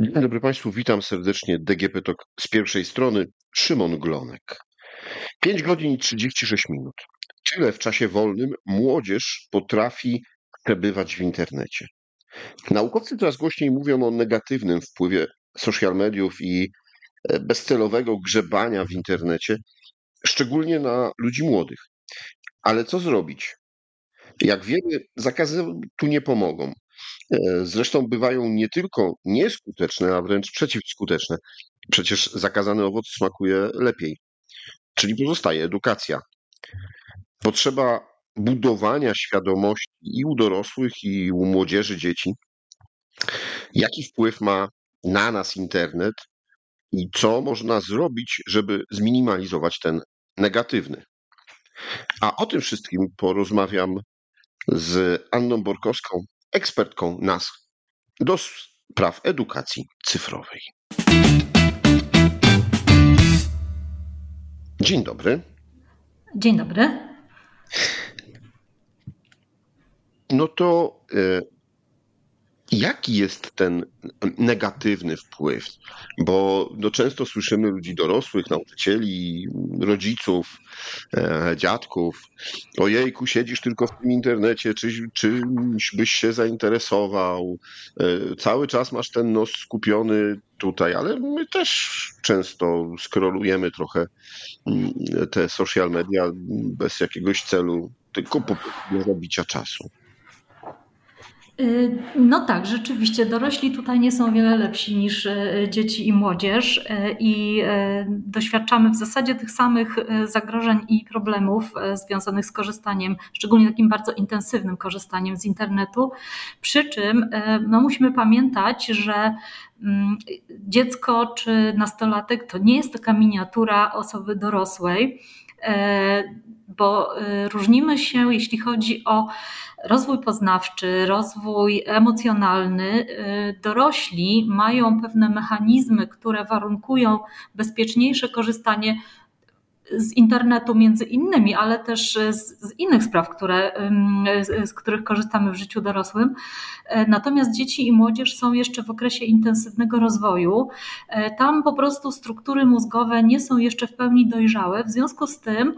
Dzień dobry Państwu, witam serdecznie. DGP TOK z pierwszej strony, Szymon Glonek. 5 godzin i 36 minut. Tyle w czasie wolnym młodzież potrafi przebywać w internecie. Naukowcy coraz głośniej mówią o negatywnym wpływie social mediów i e, bezcelowego grzebania w internecie, szczególnie na ludzi młodych. Ale co zrobić? Jak wiemy, zakazy tu nie pomogą. E, zresztą bywają nie tylko nieskuteczne, a wręcz przeciwskuteczne. Przecież zakazany owoc smakuje lepiej. Czyli pozostaje edukacja. Potrzeba budowania świadomości i u dorosłych, i u młodzieży, dzieci, jaki wpływ ma na nas internet i co można zrobić, żeby zminimalizować ten negatywny. A o tym wszystkim porozmawiam z Anną Borkowską, ekspertką NAS do spraw edukacji cyfrowej. Dzień dobry. Dzień dobry. No to e, Jaki jest ten negatywny wpływ? Bo no, często słyszymy ludzi dorosłych, nauczycieli, rodziców, e, dziadków. Ojejku, siedzisz tylko w tym internecie, czy, czymś byś się zainteresował. E, cały czas masz ten nos skupiony tutaj, ale my też często skrolujemy trochę mm, te social media bez jakiegoś celu, tylko po zabicia czasu. Y, no tak, rzeczywiście dorośli tutaj nie są wiele lepsi niż y, dzieci i młodzież y, i doświadczamy w zasadzie tych samych zagrożeń i problemów związanych z korzystaniem, szczególnie takim bardzo intensywnym korzystaniem z internetu. Przy czym no, musimy pamiętać, że mm, dziecko czy nastolatek to nie jest taka miniatura osoby dorosłej bo różnimy się, jeśli chodzi o rozwój poznawczy, rozwój emocjonalny, y, dorośli mają pewne mechanizmy, które warunkują bezpieczniejsze korzystanie z internetu między innymi, ale też z, z, innych spraw, które, z których korzystamy w życiu dorosłym. E, natomiast dzieci i młodzież są jeszcze w okresie intensywnego rozwoju. E, tam po prostu struktury mózgowe nie są jeszcze w pełni dojrzałe. W związku z tym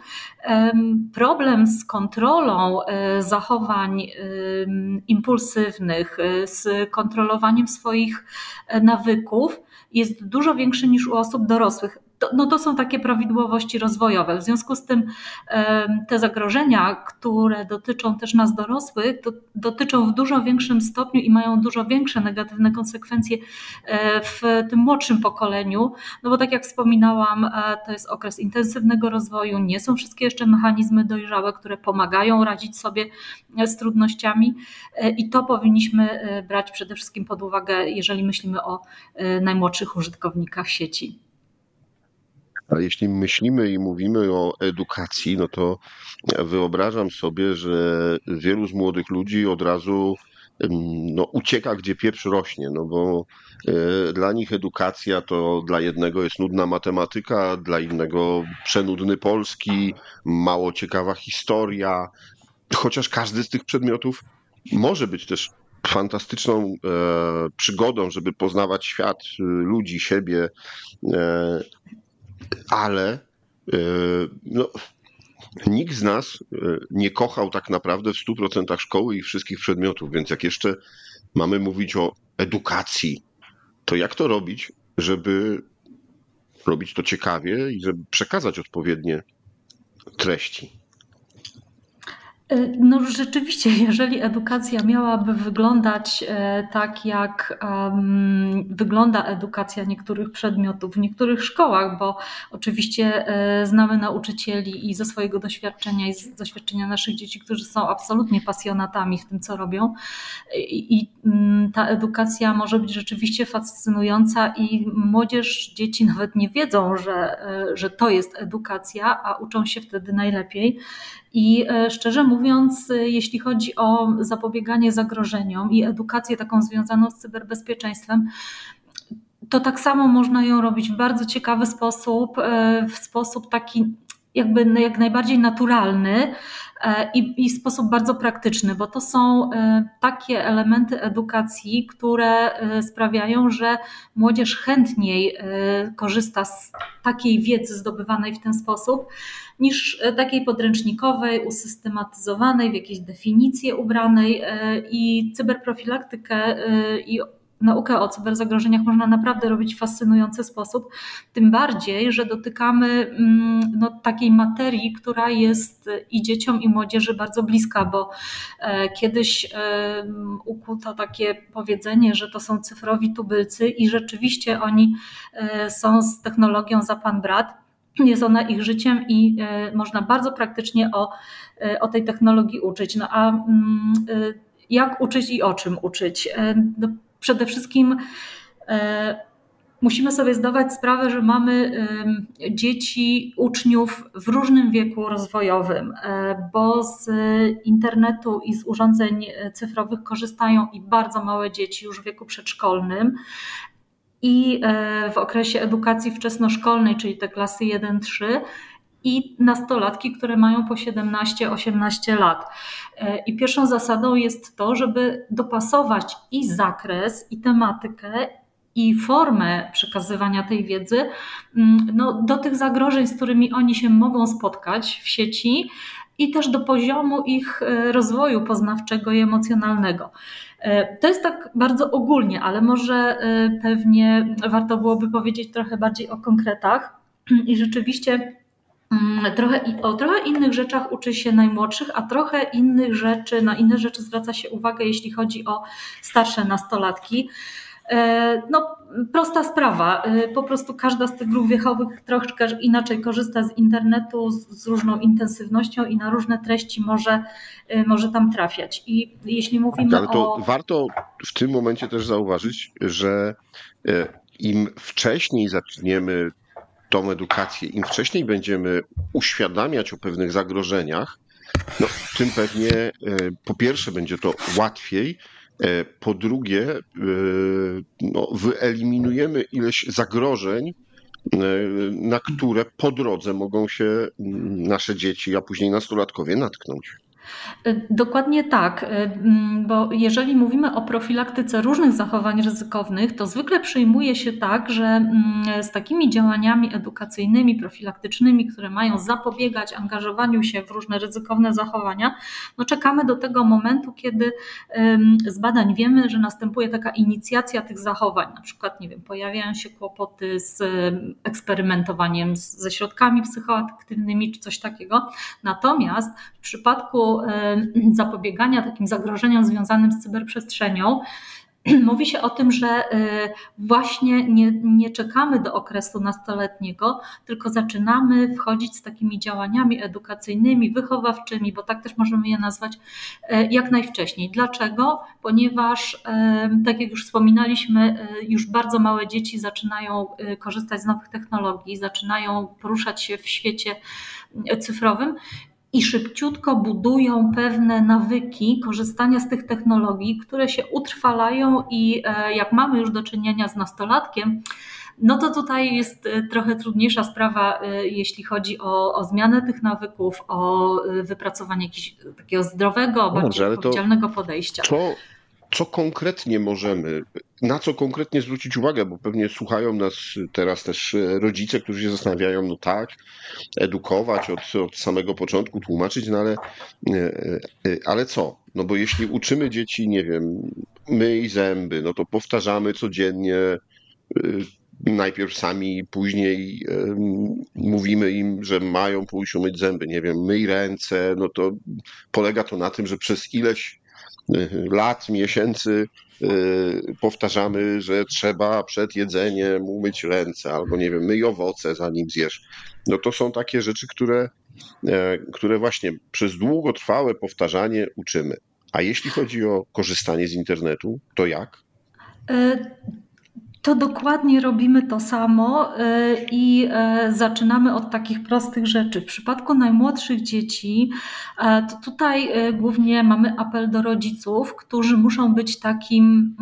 problem z kontrolą e, zachowań impulsywnych, z kontrolowaniem swoich nawyków jest dużo większy niż u osób dorosłych to, no to są takie prawidłowości rozwojowe. W związku z tym te zagrożenia, które dotyczą też nas dorosłych, dotyczą w dużo większym stopniu i mają dużo większe negatywne konsekwencje e, w tym młodszym pokoleniu, no bo tak jak wspominałam, e, to jest okres intensywnego rozwoju, nie są wszystkie jeszcze mechanizmy dojrzałe, które pomagają radzić sobie e, z trudnościami i to powinniśmy brać przede wszystkim pod uwagę, jeżeli myślimy o najmłodszych użytkownikach sieci. Ale jeśli myślimy i mówimy o edukacji, no to wyobrażam sobie, że wielu z młodych ludzi od razu no, ucieka, gdzie pieprz rośnie, no bo e, dla nich edukacja to dla jednego jest nudna matematyka, dla innego przenudny polski, mało ciekawa historia, chociaż każdy z tych przedmiotów może być też fantastyczną e, przygodą, żeby poznawać świat, ludzi, siebie, e, ale e, no, nikt z nas e, nie kochał tak naprawdę w 100% szkoły i wszystkich przedmiotów, więc jak jeszcze mamy mówić o edukacji, to jak to robić, żeby robić to ciekawie i żeby przekazać odpowiednie treści? E, no rzeczywiście, jeżeli edukacja miałaby wyglądać e, tak, jak um, wygląda edukacja niektórych przedmiotów w niektórych szkołach, bo oczywiście e, znamy nauczycieli i ze swojego doświadczenia i z doświadczenia naszych dzieci, którzy są absolutnie pasjonatami w tym, co robią. I, i mm, ta edukacja może być rzeczywiście fascynująca i młodzież, dzieci nawet nie wiedzą, że, że to jest edukacja, a uczą się wtedy najlepiej. I e, szczerze mówiąc, e, jeśli chodzi o zapobieganie zagrożeniom i edukację taką związaną z cyberbezpieczeństwem, to tak samo można ją robić w bardzo ciekawy sposób, e, w sposób taki jakby jak najbardziej naturalny i, i w sposób bardzo praktyczny, bo to są takie elementy edukacji, które sprawiają, że młodzież chętniej korzysta z takiej wiedzy zdobywanej w ten sposób, niż takiej podręcznikowej, usystematyzowanej, w jakieś definicje ubranej i cyberprofilaktykę i naukę o cyberzagrożeniach można naprawdę robić w fascynujący sposób, tym bardziej, że dotykamy mm, no, takiej materii, która jest i dzieciom, i młodzieży bardzo bliska, bo e, kiedyś e, ukuto takie powiedzenie, że to są cyfrowi tubylcy i rzeczywiście oni e, są z technologią za pan brat. Jest ona ich życiem i można bardzo praktycznie o, o tej technologii uczyć. No a mm, jak uczyć i o czym uczyć? Przede wszystkim e, musimy sobie zdawać sprawę, że mamy dzieci, uczniów w różnym wieku rozwojowym, e, bo z internetu i z urządzeń cyfrowych korzystają i bardzo małe dzieci już w wieku przedszkolnym. I e, w okresie edukacji wczesnoszkolnej, czyli te klasy 1-3, i nastolatki, które mają po 17-18 lat. E, I pierwszą zasadą jest to, żeby dopasować i zakres, i tematykę, i formę przekazywania tej wiedzy mm, no, do tych zagrożeń, z którymi oni się mogą spotkać w sieci, i też do poziomu ich e, rozwoju poznawczego i emocjonalnego. E, to jest tak bardzo ogólnie, ale może pewnie warto byłoby powiedzieć trochę bardziej o konkretach. I rzeczywiście trochę, o trochę innych rzeczach uczy się najmłodszych, a trochę innych rzeczy, na inne rzeczy zwraca się uwagę, jeśli chodzi o starsze nastolatki. E, no, prosta sprawa. E, po prostu każda z tych grup wiekowych troszkę inaczej korzysta z internetu z, z, różną intensywnością i na różne treści może, e, może tam trafiać. I jeśli mówimy tak, Ale to o... warto w tym momencie też zauważyć, że im wcześniej zaczniemy tą edukację, im wcześniej będziemy uświadamiać o pewnych zagrożeniach, no, tym pewnie e, po pierwsze będzie to łatwiej, e, po drugie e, no, wyeliminujemy ileś zagrożeń, na które po drodze mogą się nasze dzieci, a później nastolatkowie natknąć. Dokładnie tak, bo jeżeli mówimy o profilaktyce różnych zachowań ryzykownych, to zwykle przyjmuje się tak, że z takimi działaniami edukacyjnymi, profilaktycznymi, które mają zapobiegać angażowaniu się w różne ryzykowne zachowania, no czekamy do tego momentu, kiedy z badań wiemy, że następuje taka inicjacja tych zachowań, na przykład, nie wiem, pojawiają się kłopoty z eksperymentowaniem ze środkami psychoaktywnymi czy coś takiego. Natomiast w przypadku zapobiegania takim zagrożeniom związanym z cyberprzestrzenią, mówi się o tym, że e, właśnie nie, nie czekamy do okresu nastoletniego, tylko zaczynamy wchodzić z takimi działaniami edukacyjnymi, wychowawczymi, bo tak też możemy je nazwać, e, jak najwcześniej. Dlaczego? Ponieważ, tak jak już wspominaliśmy, e, już bardzo małe dzieci zaczynają korzystać z nowych technologii, zaczynają poruszać się w świecie cyfrowym i szybciutko budują pewne nawyki korzystania z tych technologii, które się utrwalają i e, jak mamy już do czynienia z nastolatkiem, no to tutaj jest e, trochę trudniejsza sprawa, e, jeśli chodzi o, o zmianę tych nawyków, o wypracowanie jakiegoś takiego zdrowego, no bardziej odpowiedzialnego podejścia. Co, co konkretnie możemy, na co konkretnie zwrócić uwagę, bo pewnie słuchają nas teraz też rodzice, którzy się zastanawiają, no tak, edukować od, od samego początku, tłumaczyć, no ale, e, e, ale co? No bo jeśli uczymy dzieci, nie wiem, myj zęby, no to powtarzamy codziennie, e, najpierw sami, później mówimy im, że mają pójść umyć zęby, nie wiem, myj ręce, no to polega to na tym, że przez ileś lat, miesięcy y, powtarzamy, że trzeba przed jedzeniem umyć ręce, albo nie wiem, myj owoce zanim zjesz. No to są takie rzeczy, które, e, które właśnie przez długotrwałe powtarzanie uczymy. A jeśli chodzi o korzystanie z internetu, to jak? E, to dokładnie robimy to samo y, i y, zaczynamy od takich prostych rzeczy. W przypadku najmłodszych dzieci, y, to tutaj głównie mamy apel do rodziców, którzy muszą być takim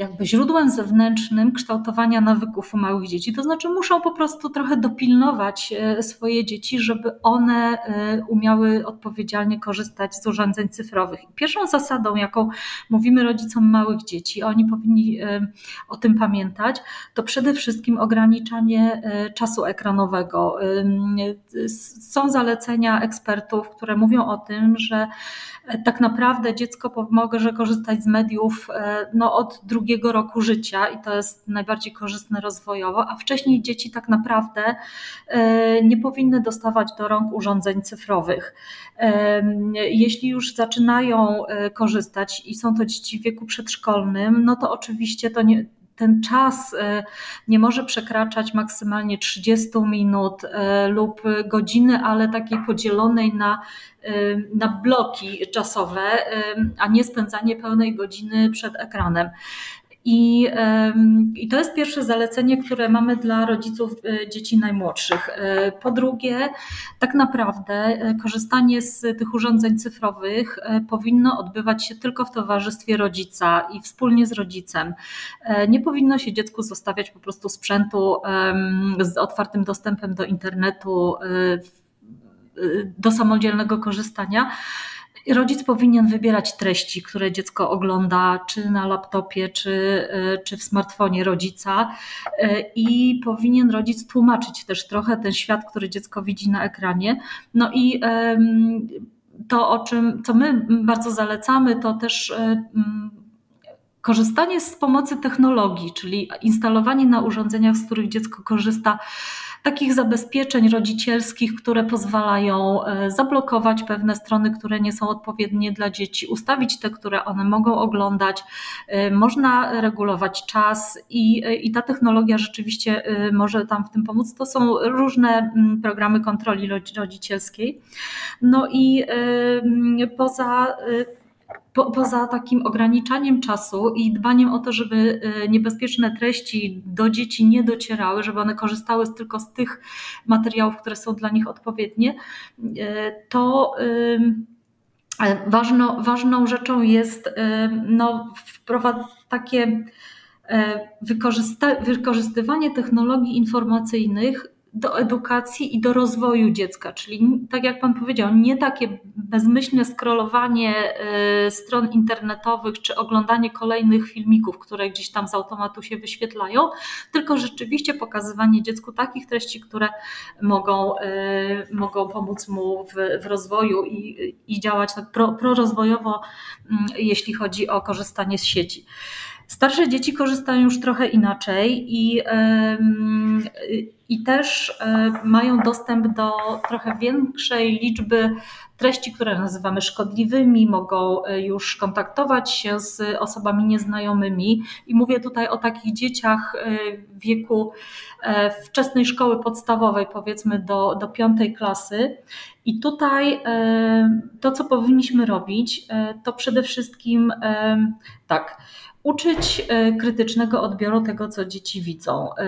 jakby źródłem zewnętrznym kształtowania nawyków u małych dzieci. To znaczy muszą po prostu trochę dopilnować e, swoje dzieci, żeby one e, umiały odpowiedzialnie korzystać z urządzeń cyfrowych. Pierwszą zasadą, jaką mówimy rodzicom małych dzieci, oni powinni e, o tym pamiętać, to przede wszystkim ograniczanie czasu ekranowego. Są zalecenia ekspertów, które mówią o tym, że tak naprawdę dziecko może korzystać z mediów no, od drugiego roku życia i to jest najbardziej korzystne rozwojowo, a wcześniej dzieci tak naprawdę e, nie powinny dostawać do rąk urządzeń cyfrowych. E, jeśli już zaczynają e, korzystać i są to dzieci w wieku przedszkolnym, no to oczywiście to nie, ten czas nie może przekraczać maksymalnie 30 minut lub godziny, ale takiej podzielonej na, na bloki czasowe, a nie spędzanie pełnej godziny przed ekranem. I, I to jest pierwsze zalecenie, które mamy dla rodziców e, dzieci najmłodszych. E, po drugie, tak naprawdę e, korzystanie z tych urządzeń cyfrowych powinno odbywać się tylko w towarzystwie rodzica i wspólnie z rodzicem. Nie powinno się dziecku zostawiać po prostu sprzętu z otwartym dostępem do internetu do samodzielnego korzystania Rodzic powinien wybierać treści, które dziecko ogląda, czy na laptopie, czy, e, czy w smartfonie rodzica, e, i powinien rodzic tłumaczyć też trochę ten świat, który dziecko widzi na ekranie. No i to, o czym, co my bardzo zalecamy, to też e, korzystanie z pomocy technologii, czyli instalowanie na urządzeniach, z których dziecko korzysta takich zabezpieczeń rodzicielskich, które pozwalają e, zablokować pewne strony, które nie są odpowiednie dla dzieci, ustawić te, które one mogą oglądać. E, można regulować czas i, e, i ta technologia rzeczywiście może tam w tym pomóc. To są różne mm, programy kontroli rodzicielskiej. No i poza po, poza takim ograniczaniem czasu i dbaniem o to, żeby e, niebezpieczne treści do dzieci nie docierały, żeby one korzystały tylko z tych materiałów, które są dla nich odpowiednie, e, to e, ważno, ważną rzeczą jest no, takie wykorzystywanie technologii informacyjnych do edukacji i do rozwoju dziecka. Czyli, tak jak Pan powiedział, nie takie bezmyślne scrollowanie y, stron internetowych czy oglądanie kolejnych filmików, które gdzieś tam z automatu się wyświetlają, tylko rzeczywiście pokazywanie dziecku takich treści, które mogą, y, mogą pomóc mu w, w rozwoju i, i działać tak pro, prorozwojowo, mm, jeśli chodzi o korzystanie z sieci. Starsze dzieci korzystają już trochę inaczej i, i też e, mają dostęp do trochę większej liczby treści, które nazywamy szkodliwymi, mogą e, już kontaktować się z osobami nieznajomymi. I mówię tutaj o takich dzieciach e, w wieku wczesnej szkoły podstawowej, powiedzmy do, do piątej klasy. I tutaj to, co powinniśmy robić, to przede wszystkim tak uczyć e, krytycznego odbioru tego, co dzieci widzą, e,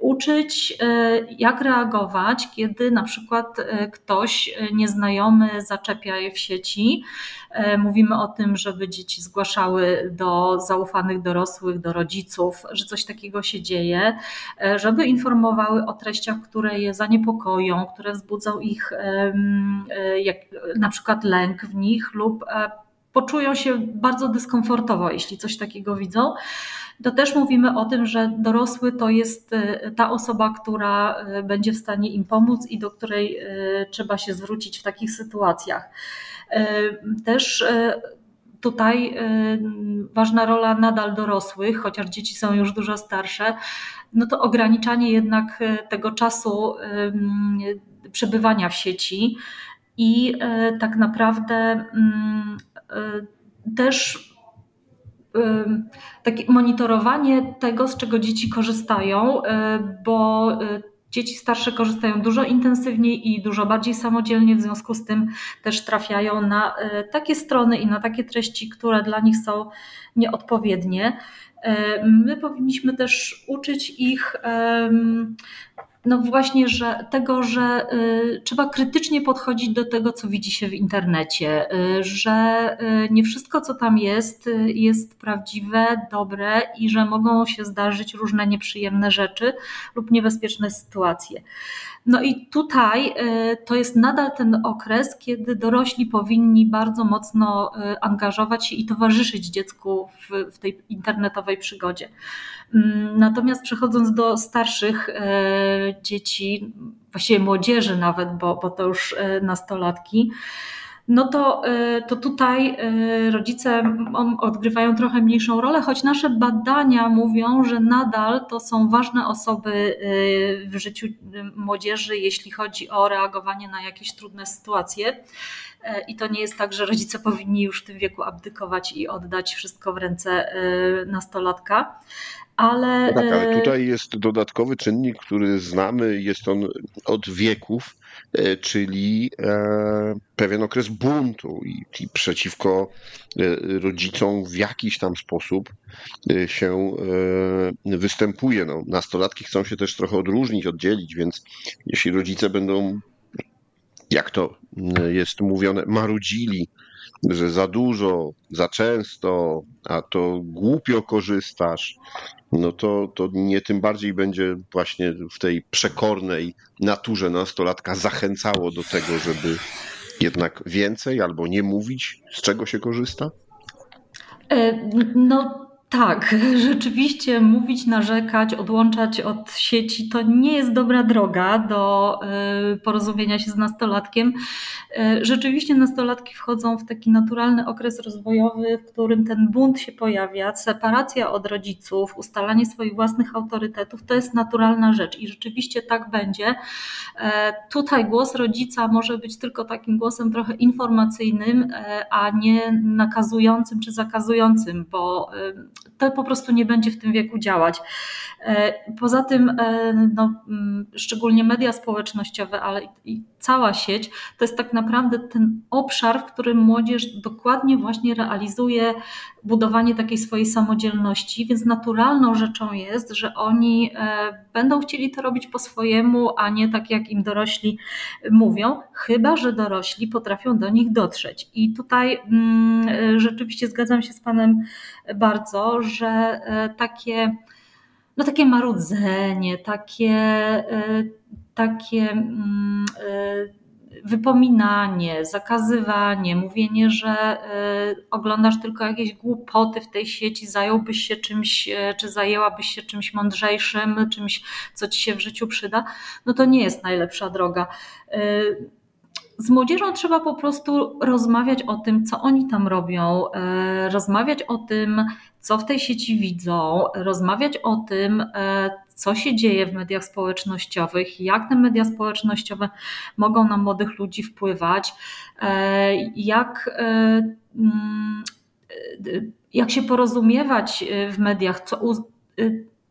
uczyć, e, jak reagować, kiedy na przykład ktoś nieznajomy zaczepia je w sieci. Mówimy o tym, żeby dzieci zgłaszały do zaufanych dorosłych, do rodziców, że coś takiego się dzieje, żeby informowały o treściach, które je zaniepokoją, które wzbudzą ich jak, na przykład lęk w nich lub poczują się bardzo dyskomfortowo, jeśli coś takiego widzą. To też mówimy o tym, że dorosły to jest e, ta osoba, która e, będzie w stanie im pomóc i do której e, trzeba się zwrócić w takich sytuacjach. Też tutaj ważna rola nadal dorosłych, chociaż dzieci są już dużo starsze, no to ograniczanie jednak tego czasu przebywania w sieci i tak naprawdę Y, też y, takie monitorowanie tego, z czego dzieci korzystają, y, bo dzieci starsze korzystają dużo intensywniej i dużo bardziej samodzielnie, w związku z tym też trafiają na takie strony i na takie treści, które dla nich są nieodpowiednie. My powinniśmy też uczyć ich no właśnie, że tego, że y, trzeba krytycznie podchodzić do tego, co widzi się w internecie, y, że y, nie wszystko, co tam jest, jest prawdziwe, dobre i że mogą się zdarzyć różne nieprzyjemne rzeczy lub niebezpieczne sytuacje. No i tutaj to jest nadal ten okres, kiedy dorośli powinni bardzo mocno angażować się i towarzyszyć dziecku w, w tej internetowej przygodzie. Mm, Natomiast przechodząc do starszych e, dzieci, właściwie młodzieży nawet, bo, bo to już e, nastolatki, no to, e, to tutaj rodzice odgrywają trochę mniejszą rolę, choć nasze badania mówią, że nadal to są ważne osoby w życiu młodzieży, jeśli chodzi o reagowanie na jakieś trudne sytuacje. I to nie jest tak, że rodzice powinni już w tym wieku abdykować i oddać wszystko w ręce nastolatka. Ale, No tak, ale e, tutaj jest dodatkowy czynnik, który znamy, jest on od wieków, e, czyli e, pewien okres buntu i, i przeciwko rodzicom w jakiś tam sposób się występuje. No, nastolatki chcą się też trochę odróżnić, oddzielić, więc jeśli rodzice będą, jak to jest mówione, marudzili, że za dużo, za często, a to głupio korzystasz, no to, to nie tym bardziej będzie właśnie w tej przekornej naturze nastolatka zachęcało do tego, żeby jednak więcej albo nie mówić, z czego się korzysta? E, No tak, rzeczywiście mówić, narzekać, odłączać od sieci to nie jest dobra droga do e, porozumienia się z nastolatkiem. E, Rzeczywiście nastolatki wchodzą w taki naturalny okres rozwojowy, w którym ten bunt się pojawia, separacja od rodziców, ustalanie swoich własnych autorytetów to jest naturalna rzecz i rzeczywiście tak będzie. E, Tutaj głos rodzica może być tylko takim głosem trochę informacyjnym, a nie nakazującym czy zakazującym, bo to po prostu nie będzie w tym wieku działać. E, Poza tym, e, no, mm, szczególnie media społecznościowe, ale i- cała sieć, to jest tak naprawdę ten obszar, w którym młodzież dokładnie właśnie realizuje budowanie takiej swojej samodzielności, więc naturalną rzeczą jest, że oni e, będą chcieli to robić po swojemu, a nie tak jak im dorośli mówią, chyba że dorośli potrafią do nich dotrzeć. I tutaj mm, e, rzeczywiście zgadzam się z Panem bardzo, że e, takie, no takie marudzenie, takie, takie mm, wypominanie, zakazywanie, mówienie, że e, oglądasz tylko jakieś głupoty w tej sieci, zająłbyś się czymś, e, czy zajęłabyś się czymś mądrzejszym, czymś, co ci się w życiu przyda, no to nie jest najlepsza droga. E, z młodzieżą trzeba po prostu rozmawiać o tym, co oni tam robią, rozmawiać o tym, co w tej sieci widzą, rozmawiać o tym, co się dzieje w mediach społecznościowych, jak te media społecznościowe mogą na młodych ludzi wpływać, e, jak, e, mm, e, jak się porozumiewać w mediach, co,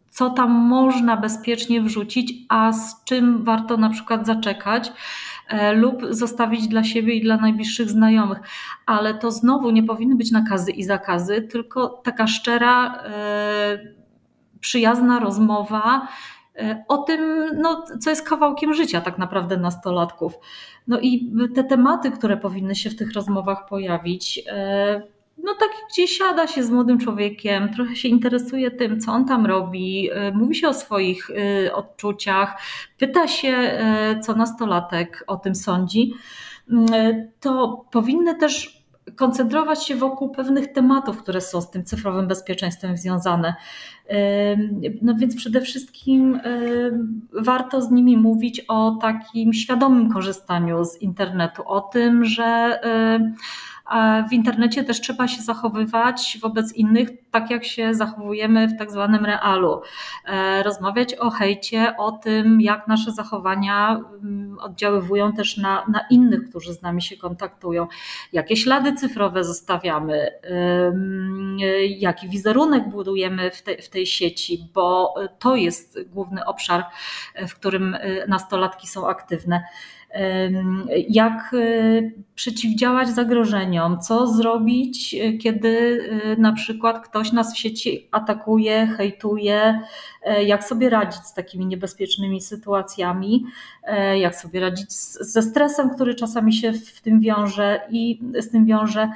co tam można bezpiecznie wrzucić, a z czym warto na przykład zaczekać lub zostawić dla siebie i dla najbliższych znajomych. Ale to znowu nie powinny być nakazy i zakazy, tylko taka szczera, przyjazna rozmowa e, o tym, no, co jest kawałkiem życia tak naprawdę nastolatków. No i te tematy, które powinny się w tych rozmowach pojawić, e, no tak gdzie siada się z młodym człowiekiem, trochę się interesuje tym, co on tam robi, e, mówi się o swoich odczuciach, pyta się, co nastolatek o tym sądzi, to powinny też koncentrować się wokół pewnych tematów, które są z tym cyfrowym bezpieczeństwem związane. No więc przede wszystkim warto z nimi mówić o takim świadomym korzystaniu z internetu, o tym, że w internecie też trzeba się zachowywać wobec innych tak, jak się zachowujemy w tak zwanym realu. E, Rozmawiać o hejcie, o tym, jak nasze zachowania ym, oddziaływują też na, na innych, którzy z nami się kontaktują jakie ślady cyfrowe zostawiamy, ym, jaki wizerunek budujemy w, te, w tej sieci, bo to jest główny obszar, w którym nastolatki są aktywne. Jak przeciwdziałać zagrożeniom, co zrobić, kiedy na przykład ktoś nas w sieci atakuje, hejtuje, jak sobie radzić z takimi niebezpiecznymi sytuacjami, jak sobie radzić ze stresem, który czasami się w tym wiąże i z tym wiąże.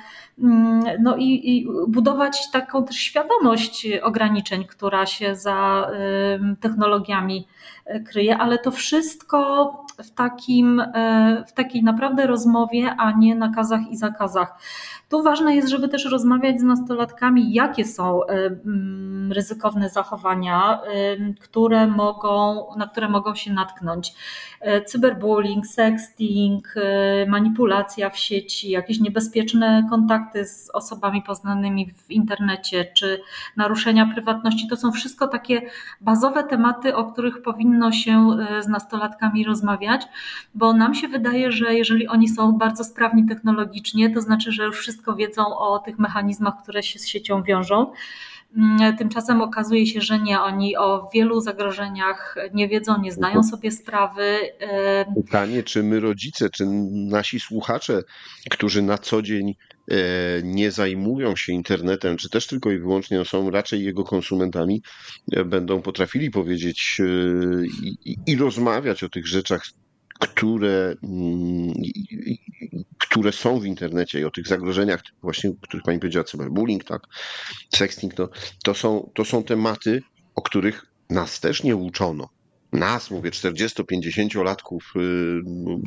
Mm, no i, i budować taką też świadomość ograniczeń, która się za technologiami e, kryje, ale to wszystko w, takim, e, w takiej naprawdę rozmowie, a nie nakazach i zakazach. Tu ważne jest, żeby też rozmawiać z nastolatkami, jakie są e, mm, ryzykowne zachowania, które mogą, na które mogą się natknąć. E, cyberbullying, sexting, e, manipulacja w sieci, jakieś niebezpieczne kontakty z osobami poznanymi w internecie, czy naruszenia prywatności. To są wszystko takie bazowe tematy, o których powinno się z nastolatkami rozmawiać, bo nam się wydaje, że jeżeli oni są bardzo sprawni technologicznie, to znaczy, że już wszystko wszystko wiedzą o tych mechanizmach, które się z siecią wiążą. Mm, tymczasem okazuje się, że nie, oni o wielu zagrożeniach nie wiedzą, nie zdają sobie sprawy. Pytanie, czy my rodzice, czy nasi słuchacze, którzy na co dzień e, nie zajmują się internetem, czy też tylko i wyłącznie są raczej jego konsumentami, e, będą potrafili powiedzieć e, i, i rozmawiać o tych rzeczach, które mm, które są w internecie i o tych zagrożeniach, właśnie, o których pani powiedziała, cyberbullying, tak, sexting, to, to, są, to są tematy, o których nas też nie uczono. Nas, mówię, 40-50-latków, y,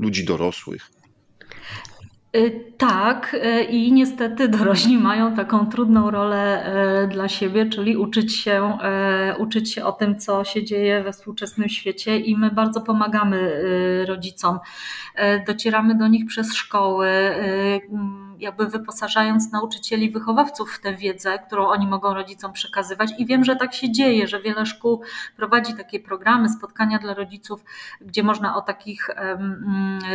ludzi dorosłych. Y, tak, y, i niestety dorośli mają taką trudną rolę dla siebie, czyli uczyć się, uczyć się o tym, co się dzieje we współczesnym świecie, i my bardzo pomagamy rodzicom. Docieramy do nich przez szkoły jakby wyposażając nauczycieli, wychowawców w tę wiedzę, którą oni mogą rodzicom przekazywać. I wiem, że tak się dzieje, że wiele szkół prowadzi takie programy, spotkania dla rodziców, gdzie można o takich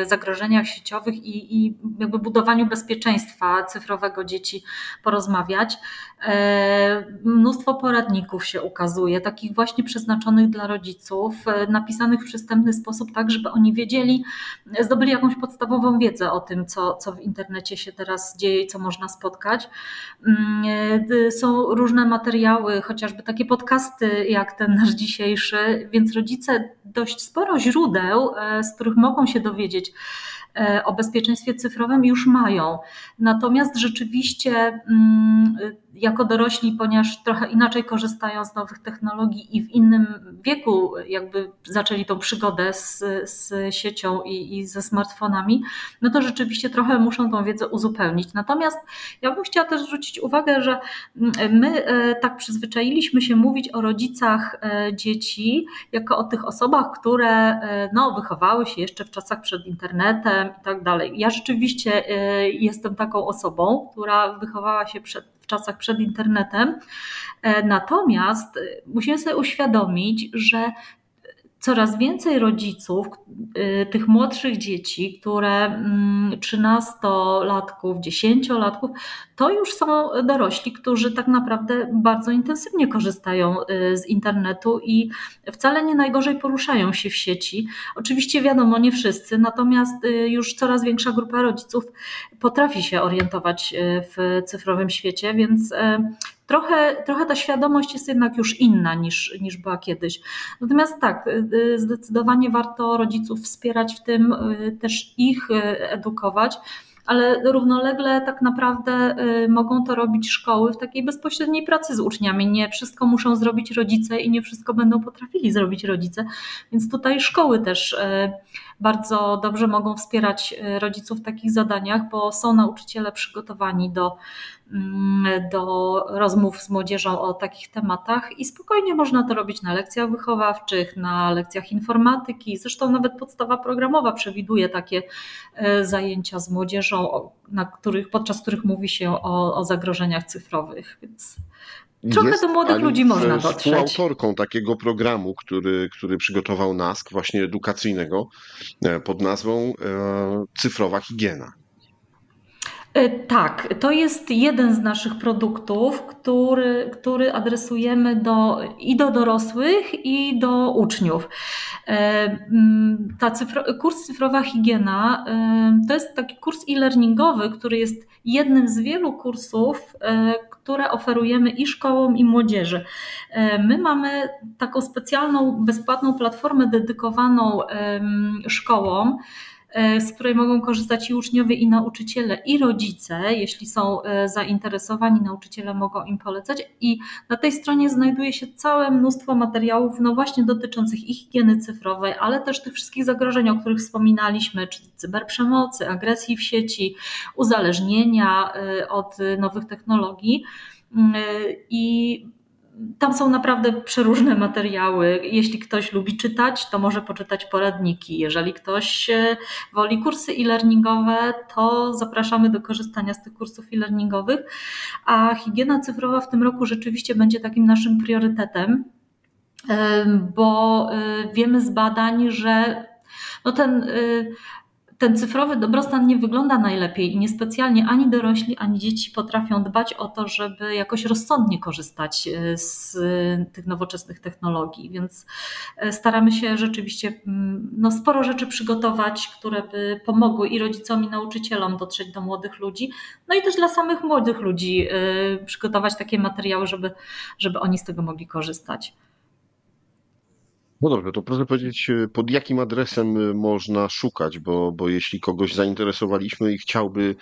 zagrożeniach sieciowych i, i jakby budowaniu bezpieczeństwa cyfrowego dzieci porozmawiać. E, mnóstwo poradników się ukazuje, takich właśnie przeznaczonych dla rodziców, e, napisanych w przystępny sposób, tak żeby oni wiedzieli, zdobyli jakąś podstawową wiedzę o tym, co, co w internecie się teraz teraz dzieje i co można spotkać. Mm, e, są różne materiały, chociażby takie podcasty jak ten nasz dzisiejszy, więc rodzice dość sporo źródeł, e, z których mogą się dowiedzieć E, o bezpieczeństwie cyfrowym już mają. Natomiast rzeczywiście mm, jako dorośli, ponieważ trochę inaczej korzystają z nowych technologii i w innym wieku jakby zaczęli tą przygodę z, z siecią i, i ze smartfonami, no to rzeczywiście trochę muszą tą wiedzę uzupełnić. Natomiast ja bym chciała też zwrócić uwagę, że my e, tak przyzwyczailiśmy się mówić o rodzicach e, dzieci jako o tych osobach, które no, wychowały się jeszcze w czasach przed internetem, i tak dalej. Ja rzeczywiście jestem taką osobą, która wychowała się przed, w czasach przed internetem. E, natomiast y, musimy sobie uświadomić, że coraz więcej rodziców, y, tych młodszych dzieci, które 13-latków, mm, 10-latków, to już są dorośli, którzy tak naprawdę bardzo intensywnie korzystają y, z internetu i wcale nie najgorzej poruszają się w sieci. Oczywiście wiadomo, nie wszyscy, natomiast y, już coraz większa grupa rodziców potrafi się orientować w cyfrowym świecie, więc trochę, trochę ta świadomość jest jednak już inna niż, niż była kiedyś. Natomiast tak, y, y, zdecydowanie warto rodziców wspierać w tym, y, też ich edukować ale równolegle tak naprawdę mogą to robić szkoły w takiej bezpośredniej pracy z uczniami. Nie wszystko muszą zrobić rodzice i nie wszystko będą potrafili zrobić rodzice, więc tutaj szkoły też bardzo dobrze mogą wspierać rodziców w takich zadaniach, bo są nauczyciele przygotowani do Mm, do rozmów z młodzieżą o takich tematach i spokojnie można to robić na lekcjach wychowawczych, na lekcjach informatyki. Zresztą nawet podstawa programowa przewiduje takie e, zajęcia z młodzieżą, na których, podczas których mówi się o, o zagrożeniach cyfrowych. Więc trochę Jest do młodych ludzi można dotrzeć. współautorką takiego programu, który, który przygotował NASK, właśnie edukacyjnego, e, pod nazwą e, Cyfrowa Higiena. E, tak, to jest jeden z naszych produktów, który, który adresujemy do, i do dorosłych, i do uczniów. Ta cyfro, kurs Cyfrowa Higiena to jest taki kurs e-learningowy, który jest jednym z wielu kursów, które oferujemy i szkołom, i młodzieży. My mamy taką specjalną, bezpłatną platformę dedykowaną szkołom. E, z której mogą korzystać i uczniowie, i nauczyciele, i rodzice. Jeśli są e, zainteresowani, nauczyciele mogą im polecać. I na tej stronie znajduje się całe mnóstwo materiałów, no właśnie dotyczących ich higieny cyfrowej, ale też tych wszystkich zagrożeń, o których wspominaliśmy, czyli cyberprzemocy, agresji w sieci, uzależnienia e, od nowych technologii. I tam są naprawdę przeróżne materiały. Jeśli ktoś lubi czytać, to może poczytać poradniki. Jeżeli ktoś e, woli kursy e-learningowe, to zapraszamy do korzystania z tych kursów e-learningowych. A higiena cyfrowa w tym roku rzeczywiście będzie takim naszym priorytetem, e, bo e, wiemy z badań, że no ten ten cyfrowy dobrostan nie wygląda najlepiej i niespecjalnie ani dorośli, ani dzieci potrafią dbać o to, żeby jakoś rozsądnie korzystać e, z e, tych nowoczesnych technologii. Więc e, staramy się rzeczywiście mm, no, sporo rzeczy przygotować, które by pomogły i rodzicom, i nauczycielom dotrzeć do młodych ludzi, no i też dla samych młodych ludzi przygotować takie materiały, żeby, żeby oni z tego mogli korzystać. No dobrze, to proszę powiedzieć, e, pod jakim adresem e, można szukać, bo, bo jeśli kogoś zainteresowaliśmy i chciałby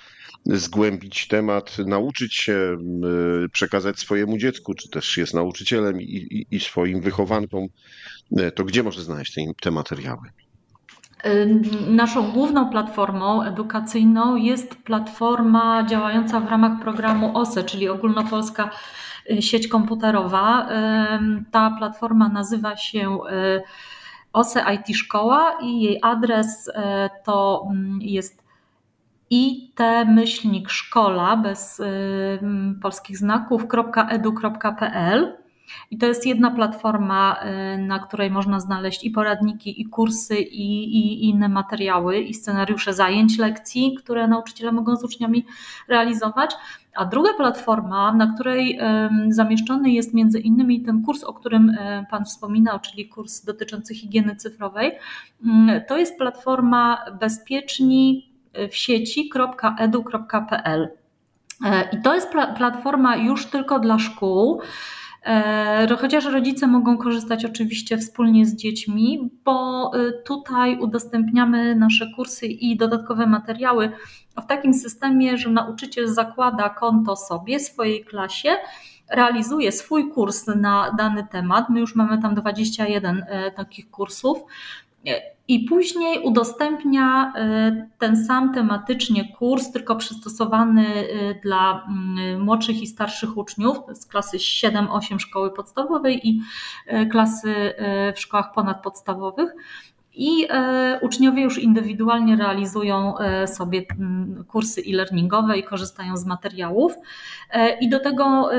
zgłębić temat, nauczyć się, e, przekazać swojemu dziecku, czy też jest nauczycielem i, i, i swoim wychowankom, to gdzie może znaleźć te, te materiały? Naszą główną platformą edukacyjną jest platforma działająca w ramach programu OSE, czyli Ogólnopolska Y, sieć komputerowa. Ta platforma nazywa się y, OSE IT Szkoła i jej adres y, to mm, jest it-myślnik szkola bez polskich znaków.edu.pl. I to jest jedna platforma, na której można znaleźć i poradniki, i kursy, i, i, inne materiały, i scenariusze zajęć, lekcji, które nauczyciele mogą z uczniami realizować. A druga platforma, na której zamieszczony jest między innymi ten kurs, o którym e, Pan wspominał, czyli kurs dotyczący higieny cyfrowej, to jest platforma bezpieczni w sieci.edu.pl. I to jest platforma już tylko dla szkół. E, chociaż rodzice mogą korzystać oczywiście wspólnie z dziećmi, bo tutaj udostępniamy nasze kursy i dodatkowe materiały w takim systemie, że nauczyciel zakłada konto sobie, swojej klasie, realizuje swój kurs na dany temat. My już mamy tam 21 e, takich kursów. I później udostępnia e, ten sam tematycznie kurs, tylko przystosowany e, dla mm, młodszych i starszych uczniów z klasy 7-8 szkoły podstawowej i klasy w szkołach ponadpodstawowych i uczniowie już indywidualnie realizują sobie mm, kursy e-learningowe i korzystają z materiałów. I do tego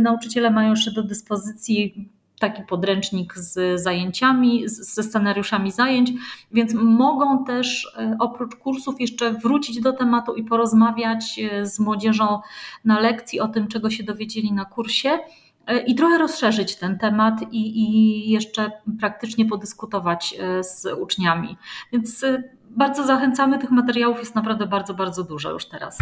nauczyciele mają jeszcze do dyspozycji taki podręcznik z zajęciami, ze scenariuszami zajęć, więc mogą też oprócz kursów jeszcze wrócić do tematu i porozmawiać z młodzieżą na lekcji o tym, czego się dowiedzieli na kursie E, i trochę rozszerzyć ten temat i, i jeszcze praktycznie podyskutować e, z uczniami. Więc e, bardzo zachęcamy, tych materiałów jest naprawdę bardzo, bardzo dużo już teraz.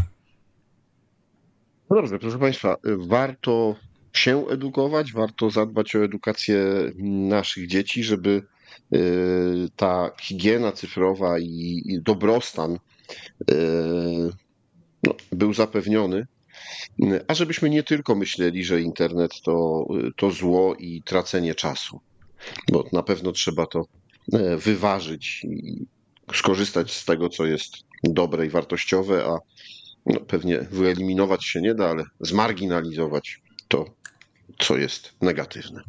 No dobrze, proszę Państwa, warto się edukować, warto zadbać o edukację naszych dzieci, żeby ta higiena cyfrowa i dobrostan no, był zapewniony. A żebyśmy nie tylko myśleli, że internet to, to zło i tracenie czasu, bo na pewno trzeba to e, wyważyć i skorzystać z tego, co jest dobre i wartościowe, a no, pewnie wyeliminować się nie da, ale zmarginalizować to, co jest negatywne.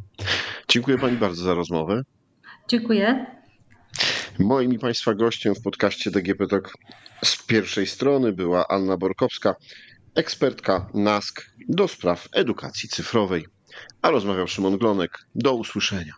Dziękuję Pani bardzo za rozmowę. Dziękuję. Moim i Państwa gościem w podcaście DGP Talk z pierwszej strony była Anna Borkowska, ekspertka NASK do spraw edukacji cyfrowej. A rozmawiał Szymon Glonek. Do usłyszenia.